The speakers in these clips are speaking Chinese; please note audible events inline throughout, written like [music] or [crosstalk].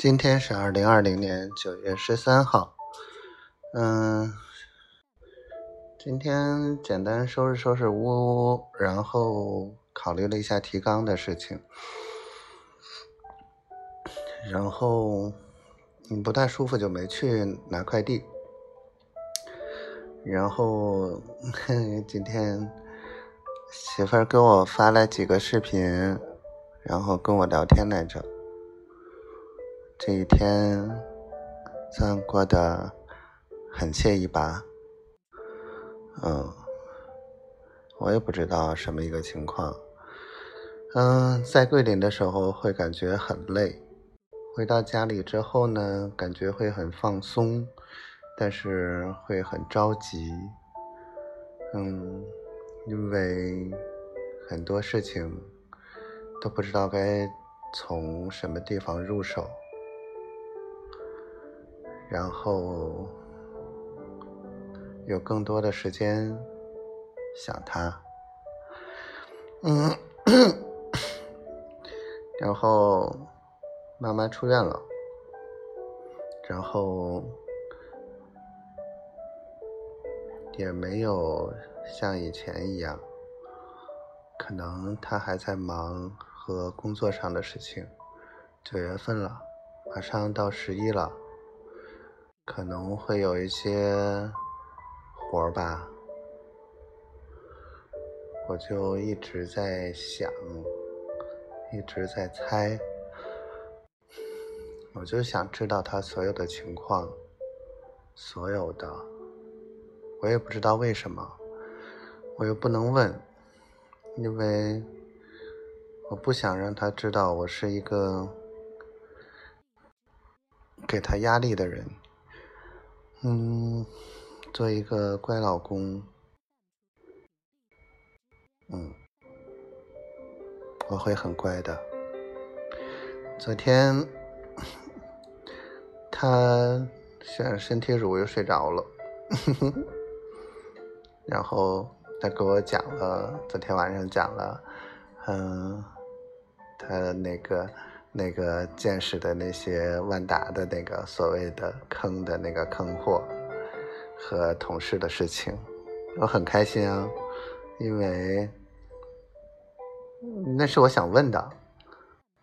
今天是二零二零年九月十三号，嗯，今天简单收拾收拾屋，然后考虑了一下提纲的事情，然后嗯不太舒服就没去拿快递，然后 [laughs] 今天媳妇儿给我发了几个视频，然后跟我聊天来着。这一天算过得很惬意吧？嗯，我也不知道什么一个情况。嗯，在桂林的时候会感觉很累，回到家里之后呢，感觉会很放松，但是会很着急。嗯，因为很多事情都不知道该从什么地方入手。然后有更多的时间想他，嗯，[coughs] 然后妈妈出院了，然后也没有像以前一样，可能他还在忙和工作上的事情。九月份了，马上到十一了。可能会有一些活儿吧，我就一直在想，一直在猜，我就想知道他所有的情况，所有的，我也不知道为什么，我又不能问，因为我不想让他知道我是一个给他压力的人。嗯，做一个乖老公，嗯，我会很乖的。昨天他选身体乳又睡着了，[laughs] 然后他给我讲了昨天晚上讲了，嗯，他那个。那个见识的那些万达的那个所谓的坑的那个坑货和同事的事情，我很开心啊，因为那是我想问的。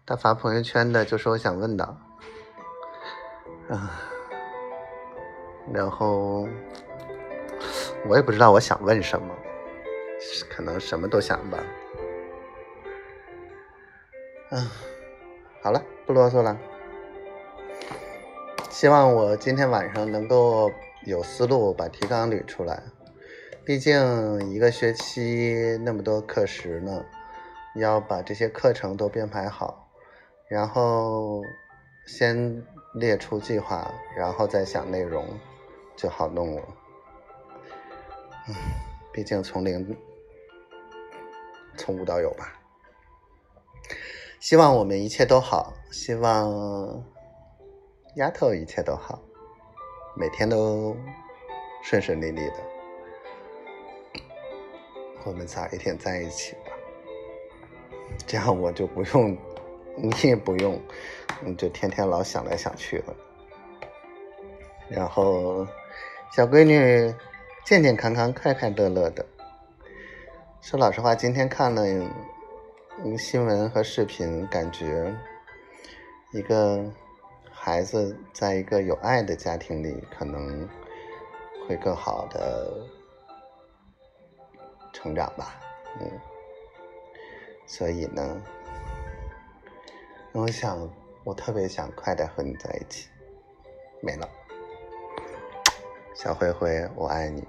他发朋友圈的就是我想问的，啊，然后我也不知道我想问什么，可能什么都想吧，嗯。好了，不啰嗦了。希望我今天晚上能够有思路把提纲捋出来。毕竟一个学期那么多课时呢，要把这些课程都编排好，然后先列出计划，然后再想内容，就好弄了。嗯，毕竟从零，从无到有吧。希望我们一切都好，希望丫头一切都好，每天都顺顺利利的。我们早一天在一起吧，这样我就不用，你也不用，你就天天老想来想去了。然后小闺女健健康康、快快乐乐的。说老实话，今天看了。嗯，新闻和视频感觉，一个孩子在一个有爱的家庭里，可能会更好的成长吧。嗯，所以呢，我想，我特别想快点和你在一起。没了，小灰灰，我爱你。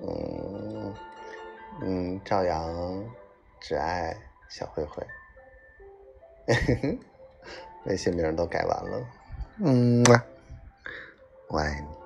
嗯。嗯，赵阳只爱小灰灰，[laughs] 微信名都改完了。嗯，我爱你。